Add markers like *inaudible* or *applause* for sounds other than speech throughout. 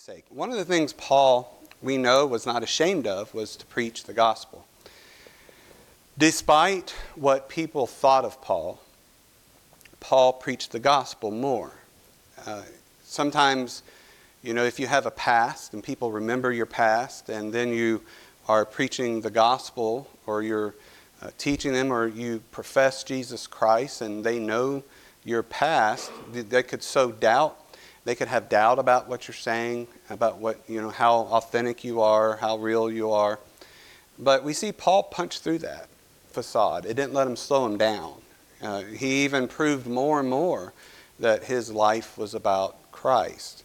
sake. One of the things Paul, we know, was not ashamed of was to preach the gospel. Despite what people thought of Paul, Paul preached the gospel more. Uh, sometimes, you know, if you have a past and people remember your past and then you are preaching the gospel or you're uh, teaching them or you profess Jesus Christ and they know your past, they could sow doubt. They could have doubt about what you're saying, about what, you know, how authentic you are, how real you are. But we see Paul punch through that facade. It didn't let him slow him down. Uh, he even proved more and more that his life was about Christ.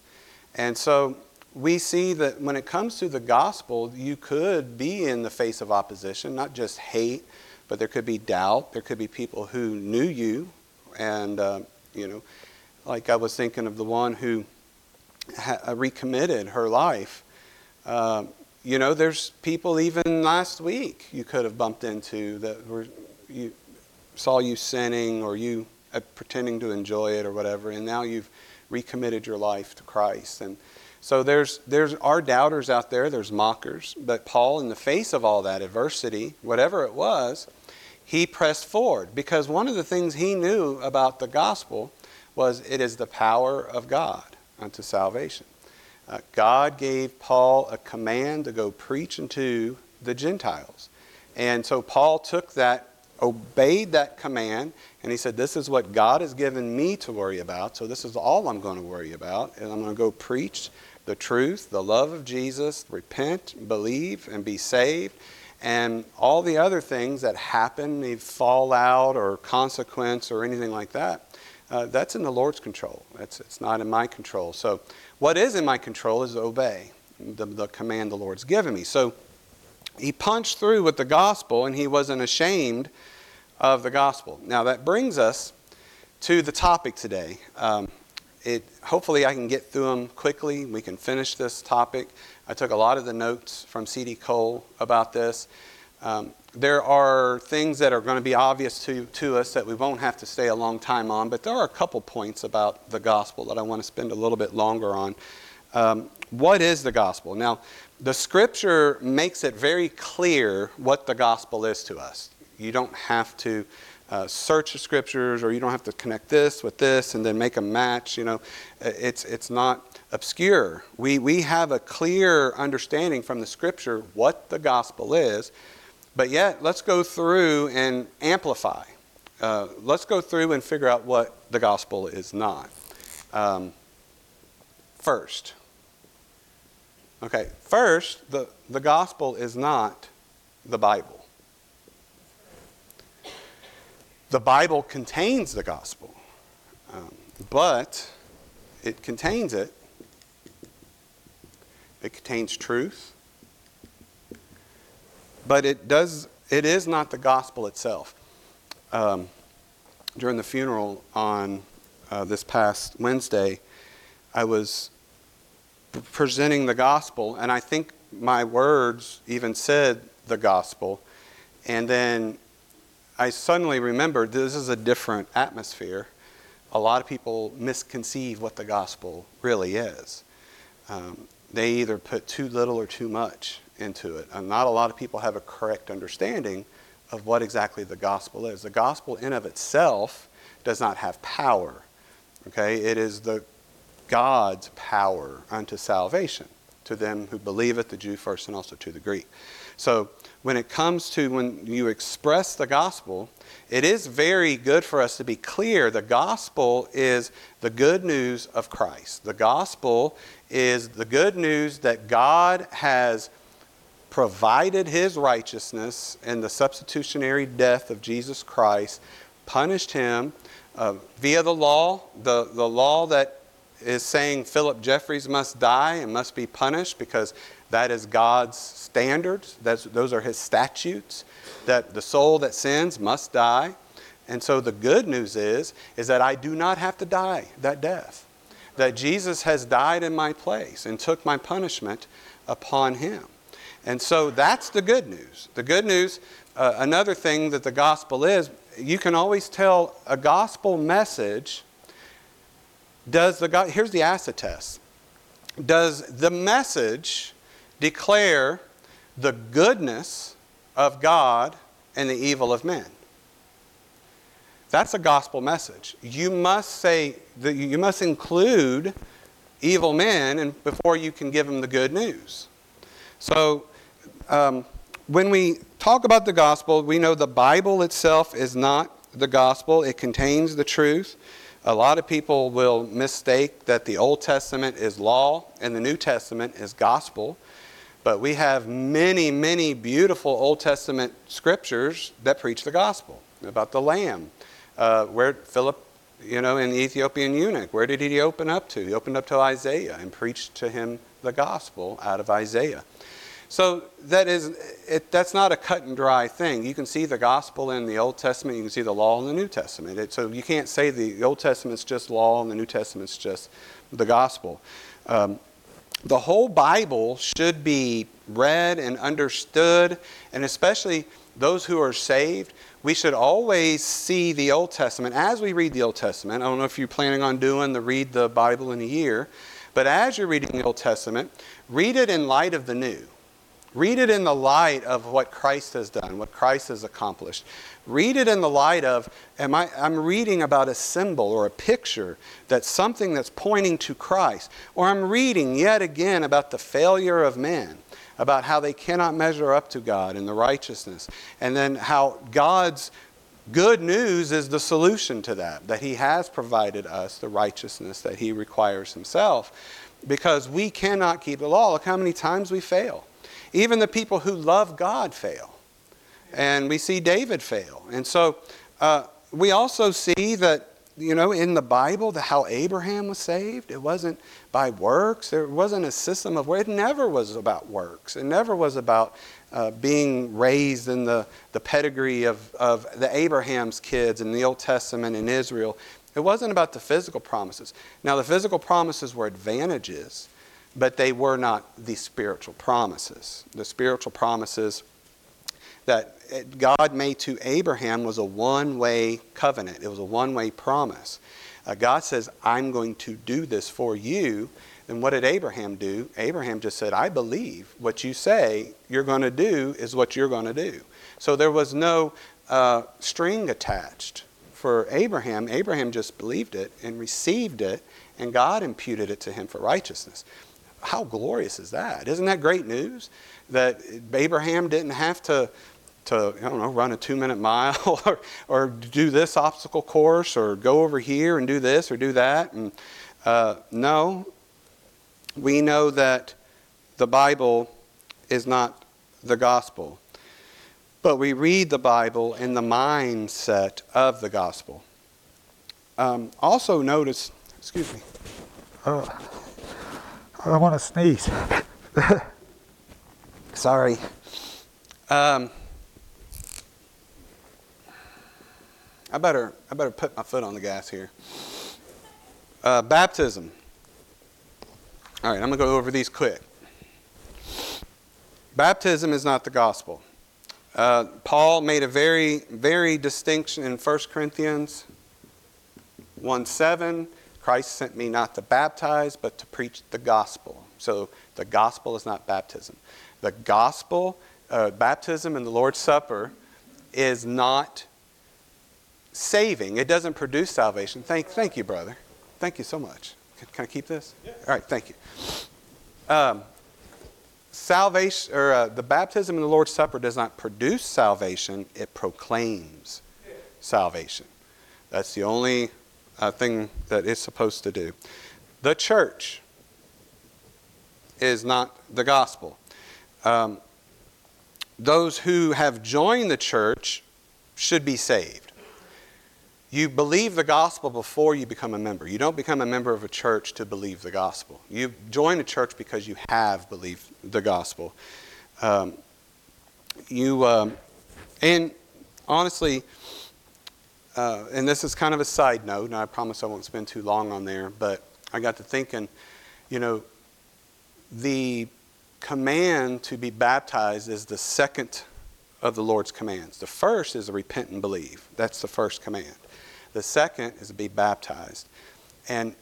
And so we see that when it comes to the gospel, you could be in the face of opposition, not just hate, but there could be doubt. There could be people who knew you, and, uh, you know, like I was thinking of the one who ha- uh, recommitted her life. Uh, you know, there's people even last week you could have bumped into that were you saw you sinning or you uh, pretending to enjoy it or whatever, and now you've recommitted your life to Christ. And so there's there's are doubters out there, there's mockers, but Paul, in the face of all that adversity, whatever it was, he pressed forward because one of the things he knew about the gospel was it is the power of God unto salvation. Uh, God gave Paul a command to go preach unto the Gentiles. And so Paul took that, obeyed that command, and he said, This is what God has given me to worry about, so this is all I'm going to worry about. And I'm going to go preach the truth, the love of Jesus, repent, believe, and be saved. And all the other things that happen, the fallout or consequence or anything like that, uh, that's in the Lord's control. That's, it's not in my control. So, what is in my control is obey the, the command the Lord's given me. So, he punched through with the gospel and he wasn't ashamed of the gospel. Now, that brings us to the topic today. Um, it, hopefully, I can get through them quickly. We can finish this topic. I took a lot of the notes from C.D. Cole about this. Um, there are things that are going to be obvious to, to us that we won't have to stay a long time on, but there are a couple points about the gospel that I want to spend a little bit longer on. Um, what is the gospel? Now, the scripture makes it very clear what the gospel is to us. You don't have to uh, search the scriptures or you don't have to connect this with this and then make a match. You know, it's, it's not obscure. We, we have a clear understanding from the scripture what the gospel is but yet, let's go through and amplify. Uh, let's go through and figure out what the gospel is not. Um, first, okay, first, the, the gospel is not the Bible. The Bible contains the gospel, um, but it contains it. It contains truth but it does it is not the gospel itself. Um, during the funeral on uh, this past Wednesday, I was presenting the gospel, and I think my words even said the gospel, and then I suddenly remembered this is a different atmosphere. A lot of people misconceive what the gospel really is. Um, they either put too little or too much into it. And not a lot of people have a correct understanding of what exactly the gospel is. The gospel in of itself does not have power. Okay? It is the God's power unto salvation to them who believe it, the Jew first and also to the Greek. So when it comes to when you express the gospel, it is very good for us to be clear. The gospel is the good news of Christ. The gospel is the good news that God has provided his righteousness in the substitutionary death of Jesus Christ, punished him uh, via the law, the, the law that is saying Philip Jeffries must die and must be punished because that is God's standards. That's, those are his statutes, that the soul that sins must die. And so the good news is, is that I do not have to die that death. That Jesus has died in my place and took my punishment upon him. And so that's the good news. The good news, uh, another thing that the gospel is, you can always tell a gospel message does the here's the acid test. does the message declare the goodness of God and the evil of men? That's a gospel message. You must say that you must include evil men and before you can give them the good news. So um, when we talk about the gospel, we know the Bible itself is not the gospel. It contains the truth. A lot of people will mistake that the Old Testament is law and the New Testament is gospel. But we have many, many beautiful Old Testament scriptures that preach the gospel about the Lamb. Uh, where Philip, you know, in Ethiopian eunuch, where did he open up to? He opened up to Isaiah and preached to him the gospel out of Isaiah. So that is, it, that's not a cut and dry thing. You can see the gospel in the Old Testament, you can see the law in the New Testament. It, so you can't say the Old Testament's just law and the New Testament's just the gospel. Um, the whole Bible should be read and understood, and especially those who are saved, we should always see the Old Testament as we read the Old Testament. I don't know if you're planning on doing the read the Bible in a year, but as you're reading the Old Testament, read it in light of the new. Read it in the light of what Christ has done, what Christ has accomplished. Read it in the light of, am I, I'm reading about a symbol or a picture that's something that's pointing to Christ. Or I'm reading yet again about the failure of man, about how they cannot measure up to God in the righteousness. And then how God's good news is the solution to that, that He has provided us the righteousness that He requires Himself. Because we cannot keep the law. Look how many times we fail. Even the people who love God fail. And we see David fail. And so uh, we also see that, you know, in the Bible, the, how Abraham was saved. It wasn't by works, there wasn't a system of It never was about works. It never was about uh, being raised in the, the pedigree of, of the Abraham's kids in the Old Testament in Israel. It wasn't about the physical promises. Now, the physical promises were advantages but they were not the spiritual promises. The spiritual promises that God made to Abraham was a one way covenant, it was a one way promise. Uh, God says, I'm going to do this for you. And what did Abraham do? Abraham just said, I believe what you say you're going to do is what you're going to do. So there was no uh, string attached for Abraham. Abraham just believed it and received it, and God imputed it to him for righteousness how glorious is that? Isn't that great news? That Abraham didn't have to, to I don't know, run a two minute *laughs* mile or, or do this obstacle course or go over here and do this or do that. And uh, no, we know that the Bible is not the gospel. But we read the Bible in the mindset of the gospel. Um, also, notice, excuse me. Oh. I want to sneeze. *laughs* Sorry. Um, I better I better put my foot on the gas here. Uh, baptism. All right, I'm to go over these quick. Baptism is not the gospel. Uh, Paul made a very, very distinction in 1 Corinthians 1 7 Christ sent me not to baptize, but to preach the gospel. So the gospel is not baptism. The gospel, uh, baptism and the Lord's Supper is not saving. It doesn't produce salvation. Thank, thank you, brother. Thank you so much. Can, can I keep this? Yeah. All right, thank you. Um, salvation, or uh, the baptism and the Lord's Supper does not produce salvation. It proclaims salvation. That's the only uh, thing that it's supposed to do. The church is not the gospel. Um, those who have joined the church should be saved. You believe the gospel before you become a member. You don't become a member of a church to believe the gospel. You join a church because you have believed the gospel. Um, you um, and honestly, uh, and this is kind of a side note, and I promise I won't spend too long on there, but I got to thinking, you know, the command to be baptized is the second of the Lord's commands. The first is repent and believe. That's the first command. The second is to be baptized. And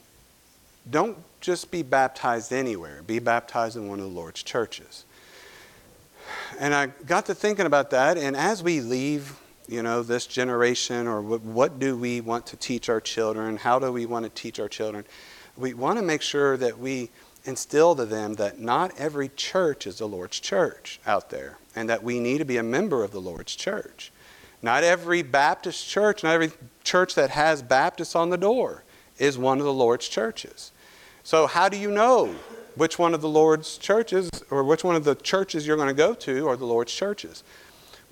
don't just be baptized anywhere, be baptized in one of the Lord's churches. And I got to thinking about that, and as we leave, you know, this generation, or what, what do we want to teach our children? How do we want to teach our children? We want to make sure that we instill to them that not every church is the Lord's church out there, and that we need to be a member of the Lord's church. Not every Baptist church, not every church that has Baptists on the door is one of the Lord's churches. So, how do you know which one of the Lord's churches or which one of the churches you're going to go to are the Lord's churches?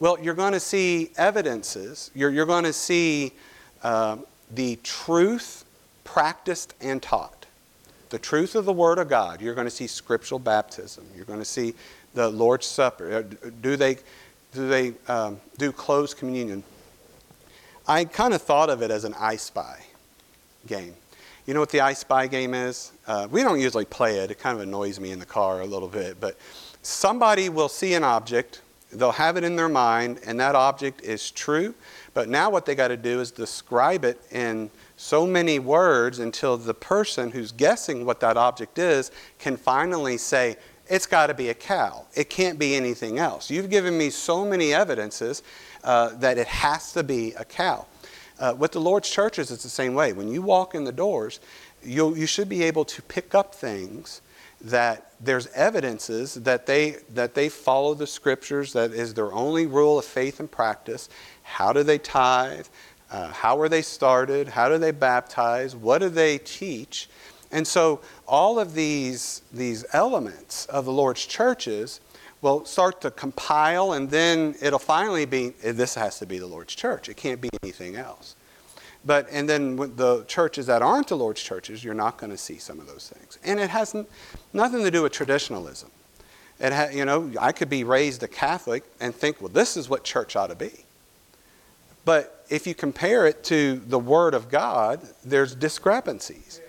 Well, you're going to see evidences. You're, you're going to see uh, the truth practiced and taught. The truth of the Word of God. You're going to see scriptural baptism. You're going to see the Lord's Supper. Uh, do they, do, they um, do closed communion? I kind of thought of it as an I spy game. You know what the I Spy game is? Uh, we don't usually play it. It kind of annoys me in the car a little bit. But somebody will see an object, they'll have it in their mind, and that object is true. But now what they got to do is describe it in so many words until the person who's guessing what that object is can finally say, it's got to be a cow. It can't be anything else. You've given me so many evidences uh, that it has to be a cow. Uh, with the Lord's churches, it's the same way. When you walk in the doors, you you should be able to pick up things that there's evidences that they that they follow the scriptures. That is their only rule of faith and practice. How do they tithe? Uh, how were they started? How do they baptize? What do they teach? And so all of these these elements of the Lord's churches will start to compile, and then it'll finally be this has to be the Lord's church. It can't be anything else. But and then the churches that aren't the Lord's churches, you're not going to see some of those things. And it has nothing to do with traditionalism. It ha, you know, I could be raised a Catholic and think, well, this is what church ought to be. But if you compare it to the Word of God, there's discrepancies.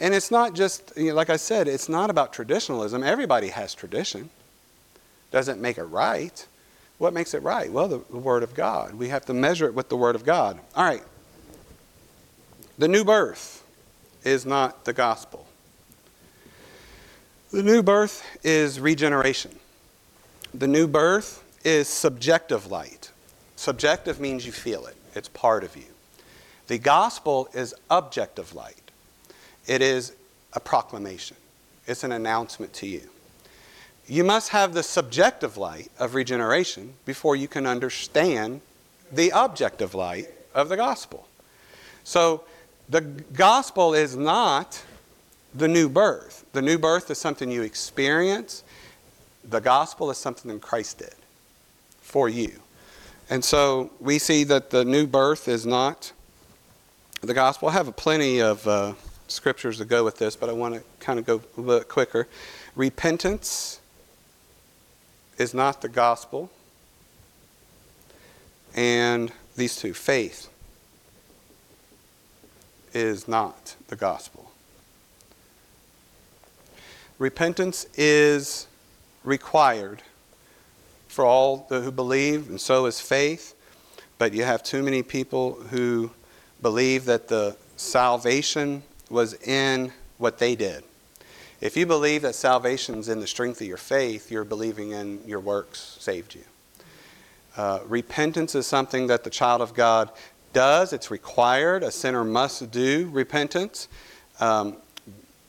And it's not just, you know, like I said, it's not about traditionalism. Everybody has tradition doesn't make it right. What makes it right? Well, the, the Word of God. We have to measure it with the Word of God. All right. The new birth is not the gospel. The new birth is regeneration. The new birth is subjective light. Subjective means you feel it, it's part of you. The gospel is objective light, it is a proclamation, it's an announcement to you you must have the subjective light of regeneration before you can understand the objective light of the gospel. So the gospel is not the new birth. The new birth is something you experience. The gospel is something that Christ did for you. And so we see that the new birth is not the gospel. I have plenty of uh, scriptures to go with this, but I want to kind of go a little bit quicker. Repentance is not the gospel. And these two, faith is not the gospel. Repentance is required for all who believe, and so is faith. But you have too many people who believe that the salvation was in what they did. If you believe that salvation is in the strength of your faith, you're believing in your works saved you. Uh, repentance is something that the child of God does. It's required. A sinner must do repentance. Um,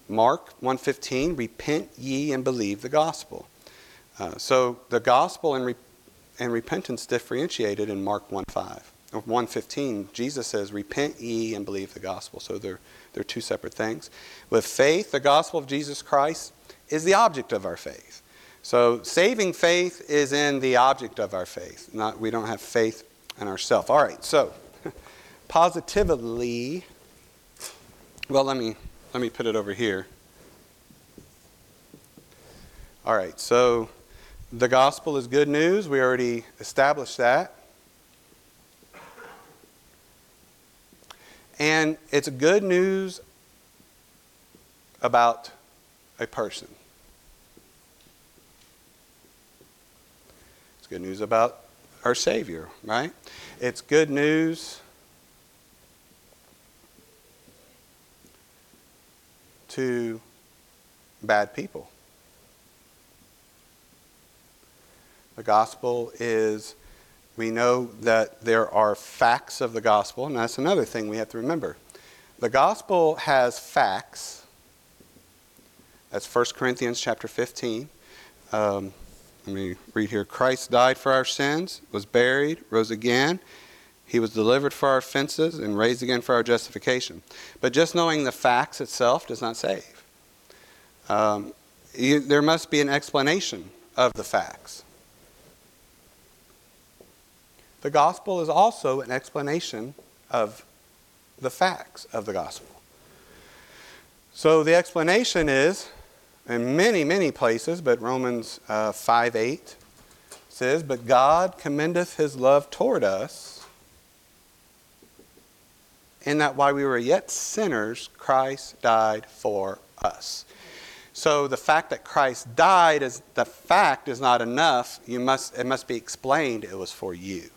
Mark 1:15, repent ye and believe the gospel. Uh, so the gospel and, re- and repentance differentiated in Mark 1:5. Or 1:15, Jesus says, "Repent ye and believe the gospel." So they're they're two separate things. With faith, the gospel of Jesus Christ is the object of our faith. So saving faith is in the object of our faith. Not we don't have faith in ourselves. All right, so positively well let me let me put it over here. All right, so the gospel is good news. We already established that. And it's good news about a person. It's good news about our Savior, right? It's good news to bad people. The gospel is, we know that there are facts of the gospel, and that's another thing we have to remember. The gospel has facts. That's 1 Corinthians chapter 15. Um, let me read here. Christ died for our sins, was buried, rose again. He was delivered for our offenses and raised again for our justification. But just knowing the facts itself does not save. Um, you, there must be an explanation of the facts. The gospel is also an explanation of the facts of the gospel. So the explanation is, in many, many places, but Romans uh, 5 8 says, But God commendeth his love toward us, in that while we were yet sinners, Christ died for us. So the fact that Christ died is the fact is not enough. You must it must be explained it was for you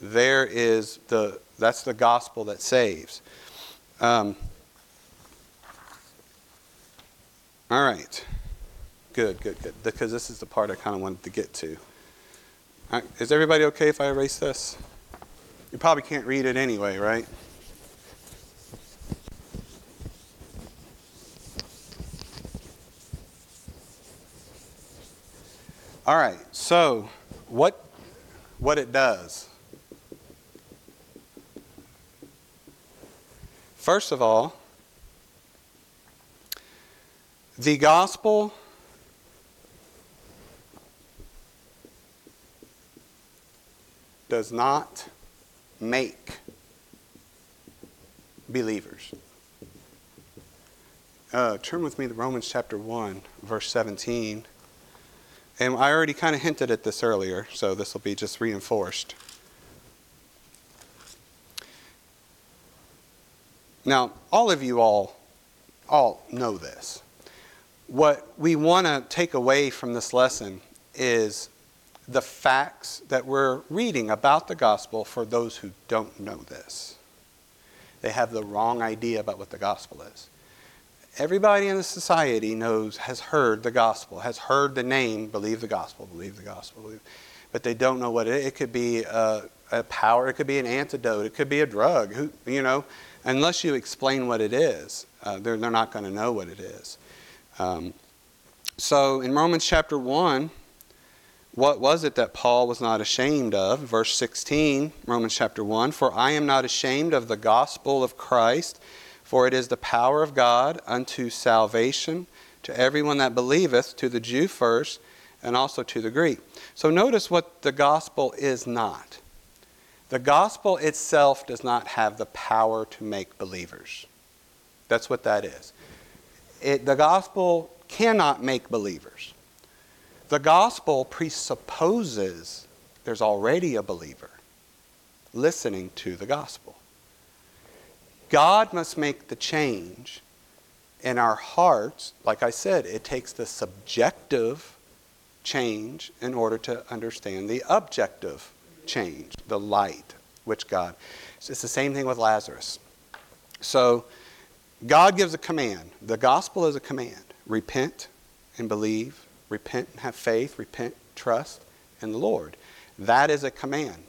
there is the that's the gospel that saves. Um, all right. Good, good, good. Because this is the part I kind of wanted to get to. Right. Is everybody okay if I erase this? You probably can't read it anyway, right? All right. So, what what it does First of all, the gospel does not make believers. Uh, turn with me to Romans chapter 1, verse 17. And I already kind of hinted at this earlier, so this will be just reinforced. Now, all of you all, all know this. What we want to take away from this lesson is the facts that we're reading about the gospel for those who don't know this. They have the wrong idea about what the gospel is. Everybody in the society knows, has heard the gospel, has heard the name, believe the gospel, believe the gospel, believe, but they don't know what it is. It could be a, a power, it could be an antidote, it could be a drug. Who, you know, unless you explain what it is, uh, they're, they're not going to know what it is. Um, so in Romans chapter 1, what was it that Paul was not ashamed of? Verse 16, Romans chapter 1 For I am not ashamed of the gospel of Christ, for it is the power of God unto salvation to everyone that believeth, to the Jew first, and also to the Greek. So notice what the gospel is not. The gospel itself does not have the power to make believers. That's what that is. It, the gospel cannot make believers. The gospel presupposes there's already a believer listening to the gospel. God must make the change in our hearts. Like I said, it takes the subjective change in order to understand the objective change, the light which God. It's the same thing with Lazarus. So God gives a command. The gospel is a command. Repent and believe. Repent and have faith. Repent, trust in the Lord. That is a command.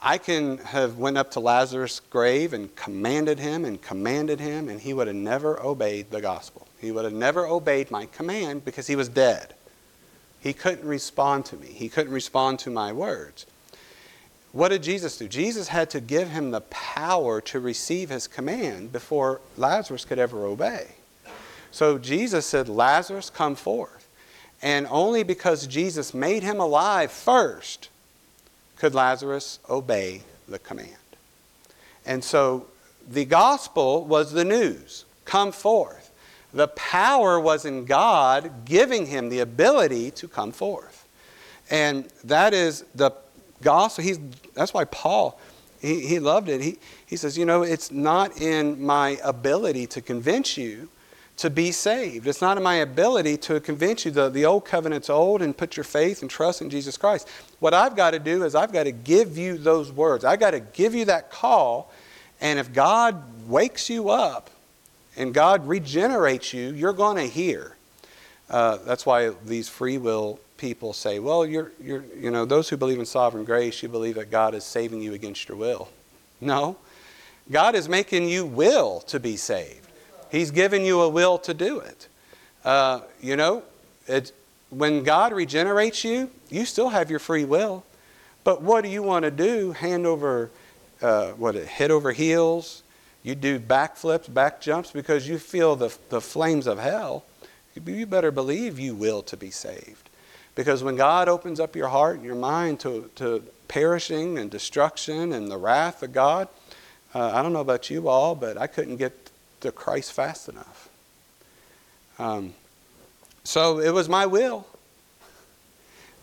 I can have went up to Lazarus' grave and commanded him and commanded him, and he would have never obeyed the gospel. He would have never obeyed my command because he was dead. He couldn't respond to me. He couldn't respond to my words. What did Jesus do? Jesus had to give him the power to receive his command before Lazarus could ever obey. So Jesus said, Lazarus, come forth. And only because Jesus made him alive first could Lazarus obey the command. And so the gospel was the news come forth. The power was in God giving him the ability to come forth. And that is the gospel. He's, that's why Paul, he, he loved it. He, he says, you know, it's not in my ability to convince you to be saved. It's not in my ability to convince you the, the old covenant's old and put your faith and trust in Jesus Christ. What I've got to do is I've got to give you those words. I've got to give you that call. And if God wakes you up and God regenerates you, you're going to hear. Uh, that's why these free will people say, well, you're, you're, you know, those who believe in sovereign grace, you believe that God is saving you against your will. No. God is making you will to be saved. He's given you a will to do it. Uh, you know, it, when God regenerates you, you still have your free will. But what do you want to do? Hand over, uh, what, head over heels? You do backflips, back jumps because you feel the, the flames of hell. You better believe you will to be saved. Because when God opens up your heart and your mind to, to perishing and destruction and the wrath of God, uh, I don't know about you all, but I couldn't get to Christ fast enough. Um, so it was my will.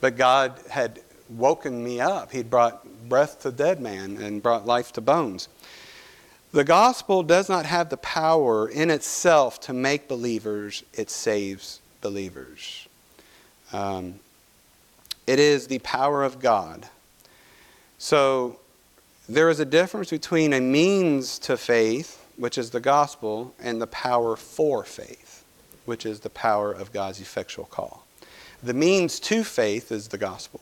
But God had woken me up. He'd brought breath to dead man and brought life to bones. The gospel does not have the power in itself to make believers, it saves believers. Um, it is the power of God. So there is a difference between a means to faith, which is the gospel, and the power for faith, which is the power of God's effectual call. The means to faith is the gospel.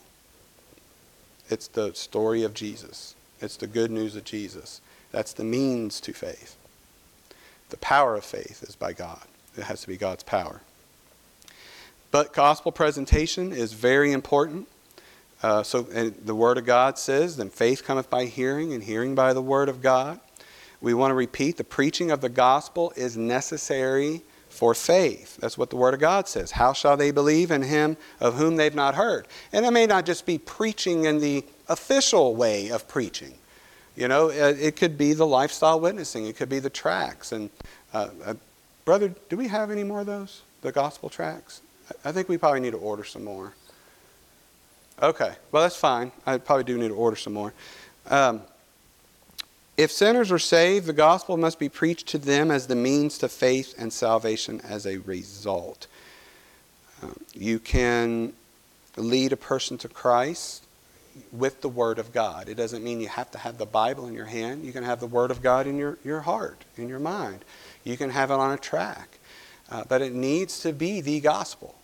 It's the story of Jesus. It's the good news of Jesus. That's the means to faith. The power of faith is by God. It has to be God's power. But gospel presentation is very important. Uh, so the Word of God says, then faith cometh by hearing, and hearing by the Word of God. We want to repeat the preaching of the gospel is necessary for faith. That's what the Word of God says. How shall they believe in Him of whom they've not heard? And it may not just be preaching in the official way of preaching. You know, uh, it could be the lifestyle witnessing, it could be the tracts. And, uh, uh, brother, do we have any more of those? The gospel tracts? I think we probably need to order some more. Okay, well, that's fine. I probably do need to order some more. Um, if sinners are saved, the gospel must be preached to them as the means to faith and salvation as a result. Um, you can lead a person to Christ with the Word of God. It doesn't mean you have to have the Bible in your hand. You can have the Word of God in your, your heart, in your mind. You can have it on a track. Uh, but it needs to be the gospel.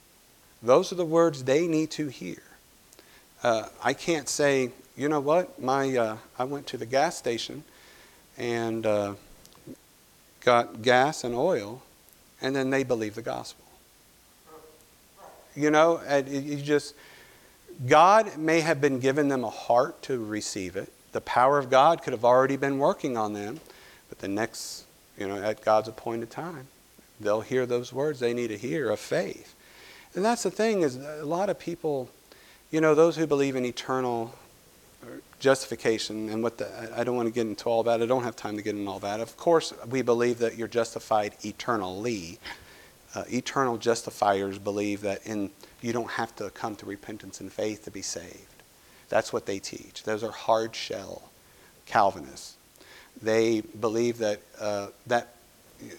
Those are the words they need to hear. Uh, I can't say, you know what, my, uh, I went to the gas station and uh, got gas and oil, and then they believe the gospel. You know, you just God may have been given them a heart to receive it. The power of God could have already been working on them, but the next, you know, at God's appointed time, they'll hear those words they need to hear of faith. And that's the thing is a lot of people, you know, those who believe in eternal justification and what the, I don't want to get into all that. I don't have time to get into all that. Of course, we believe that you're justified eternally. Uh, eternal justifiers believe that in you don't have to come to repentance and faith to be saved. That's what they teach. Those are hard shell Calvinists. They believe that, uh, that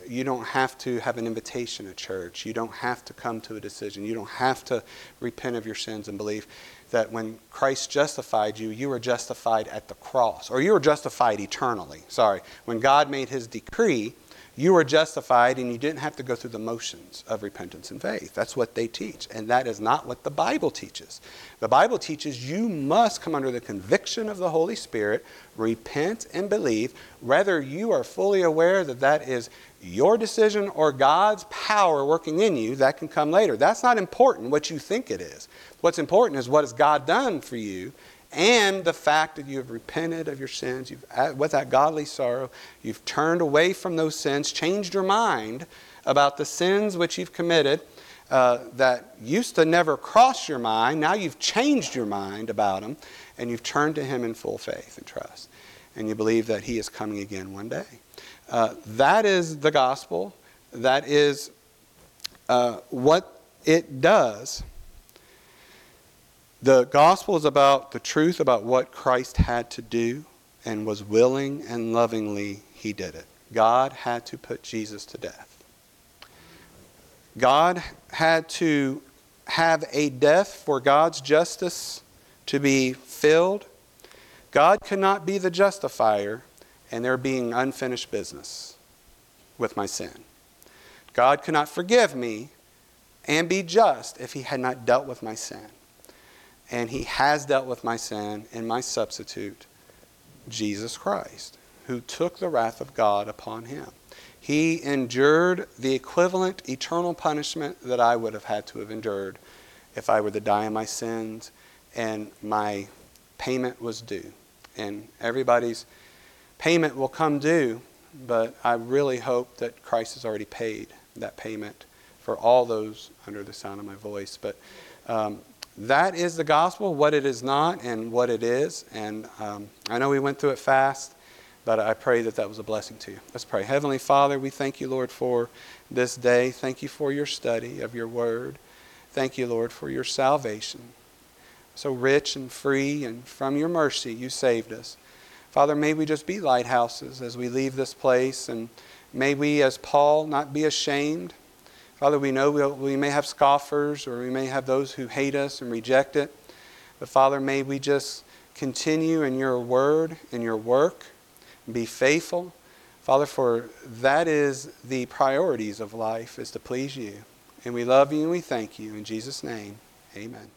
you don't have to have an invitation at church. You don't have to come to a decision. You don't have to repent of your sins and believe that when Christ justified you, you were justified at the cross, or you were justified eternally. Sorry. When God made his decree, you were justified and you didn't have to go through the motions of repentance and faith. That's what they teach. And that is not what the Bible teaches. The Bible teaches you must come under the conviction of the Holy Spirit, repent and believe, whether you are fully aware that that is your decision or God's power working in you, that can come later. That's not important what you think it is. What's important is what has God done for you and the fact that you have repented of your sins, you've, with that godly sorrow, you've turned away from those sins, changed your mind about the sins which you've committed uh, that used to never cross your mind. Now you've changed your mind about them, and you've turned to Him in full faith and trust. And you believe that He is coming again one day. Uh, that is the gospel. That is uh, what it does. The gospel is about the truth about what Christ had to do and was willing and lovingly he did it. God had to put Jesus to death. God had to have a death for God's justice to be filled. God cannot be the justifier and there being unfinished business with my sin. God could not forgive me and be just if he had not dealt with my sin. And he has dealt with my sin in my substitute, Jesus Christ, who took the wrath of God upon him. He endured the equivalent eternal punishment that I would have had to have endured if I were to die in my sins and my payment was due. And everybody's payment will come due, but I really hope that Christ has already paid that payment for all those under the sound of my voice. But um, that is the gospel, what it is not, and what it is. And um, I know we went through it fast, but I pray that that was a blessing to you. Let's pray. Heavenly Father, we thank you, Lord, for this day. Thank you for your study of your word. Thank you, Lord, for your salvation. So rich and free, and from your mercy, you saved us. Father, may we just be lighthouses as we leave this place, and may we, as Paul, not be ashamed Father, we know we'll, we may have scoffers or we may have those who hate us and reject it. But Father, may we just continue in your word, in your work, and be faithful. Father, for that is the priorities of life, is to please you. And we love you and we thank you. In Jesus' name, amen.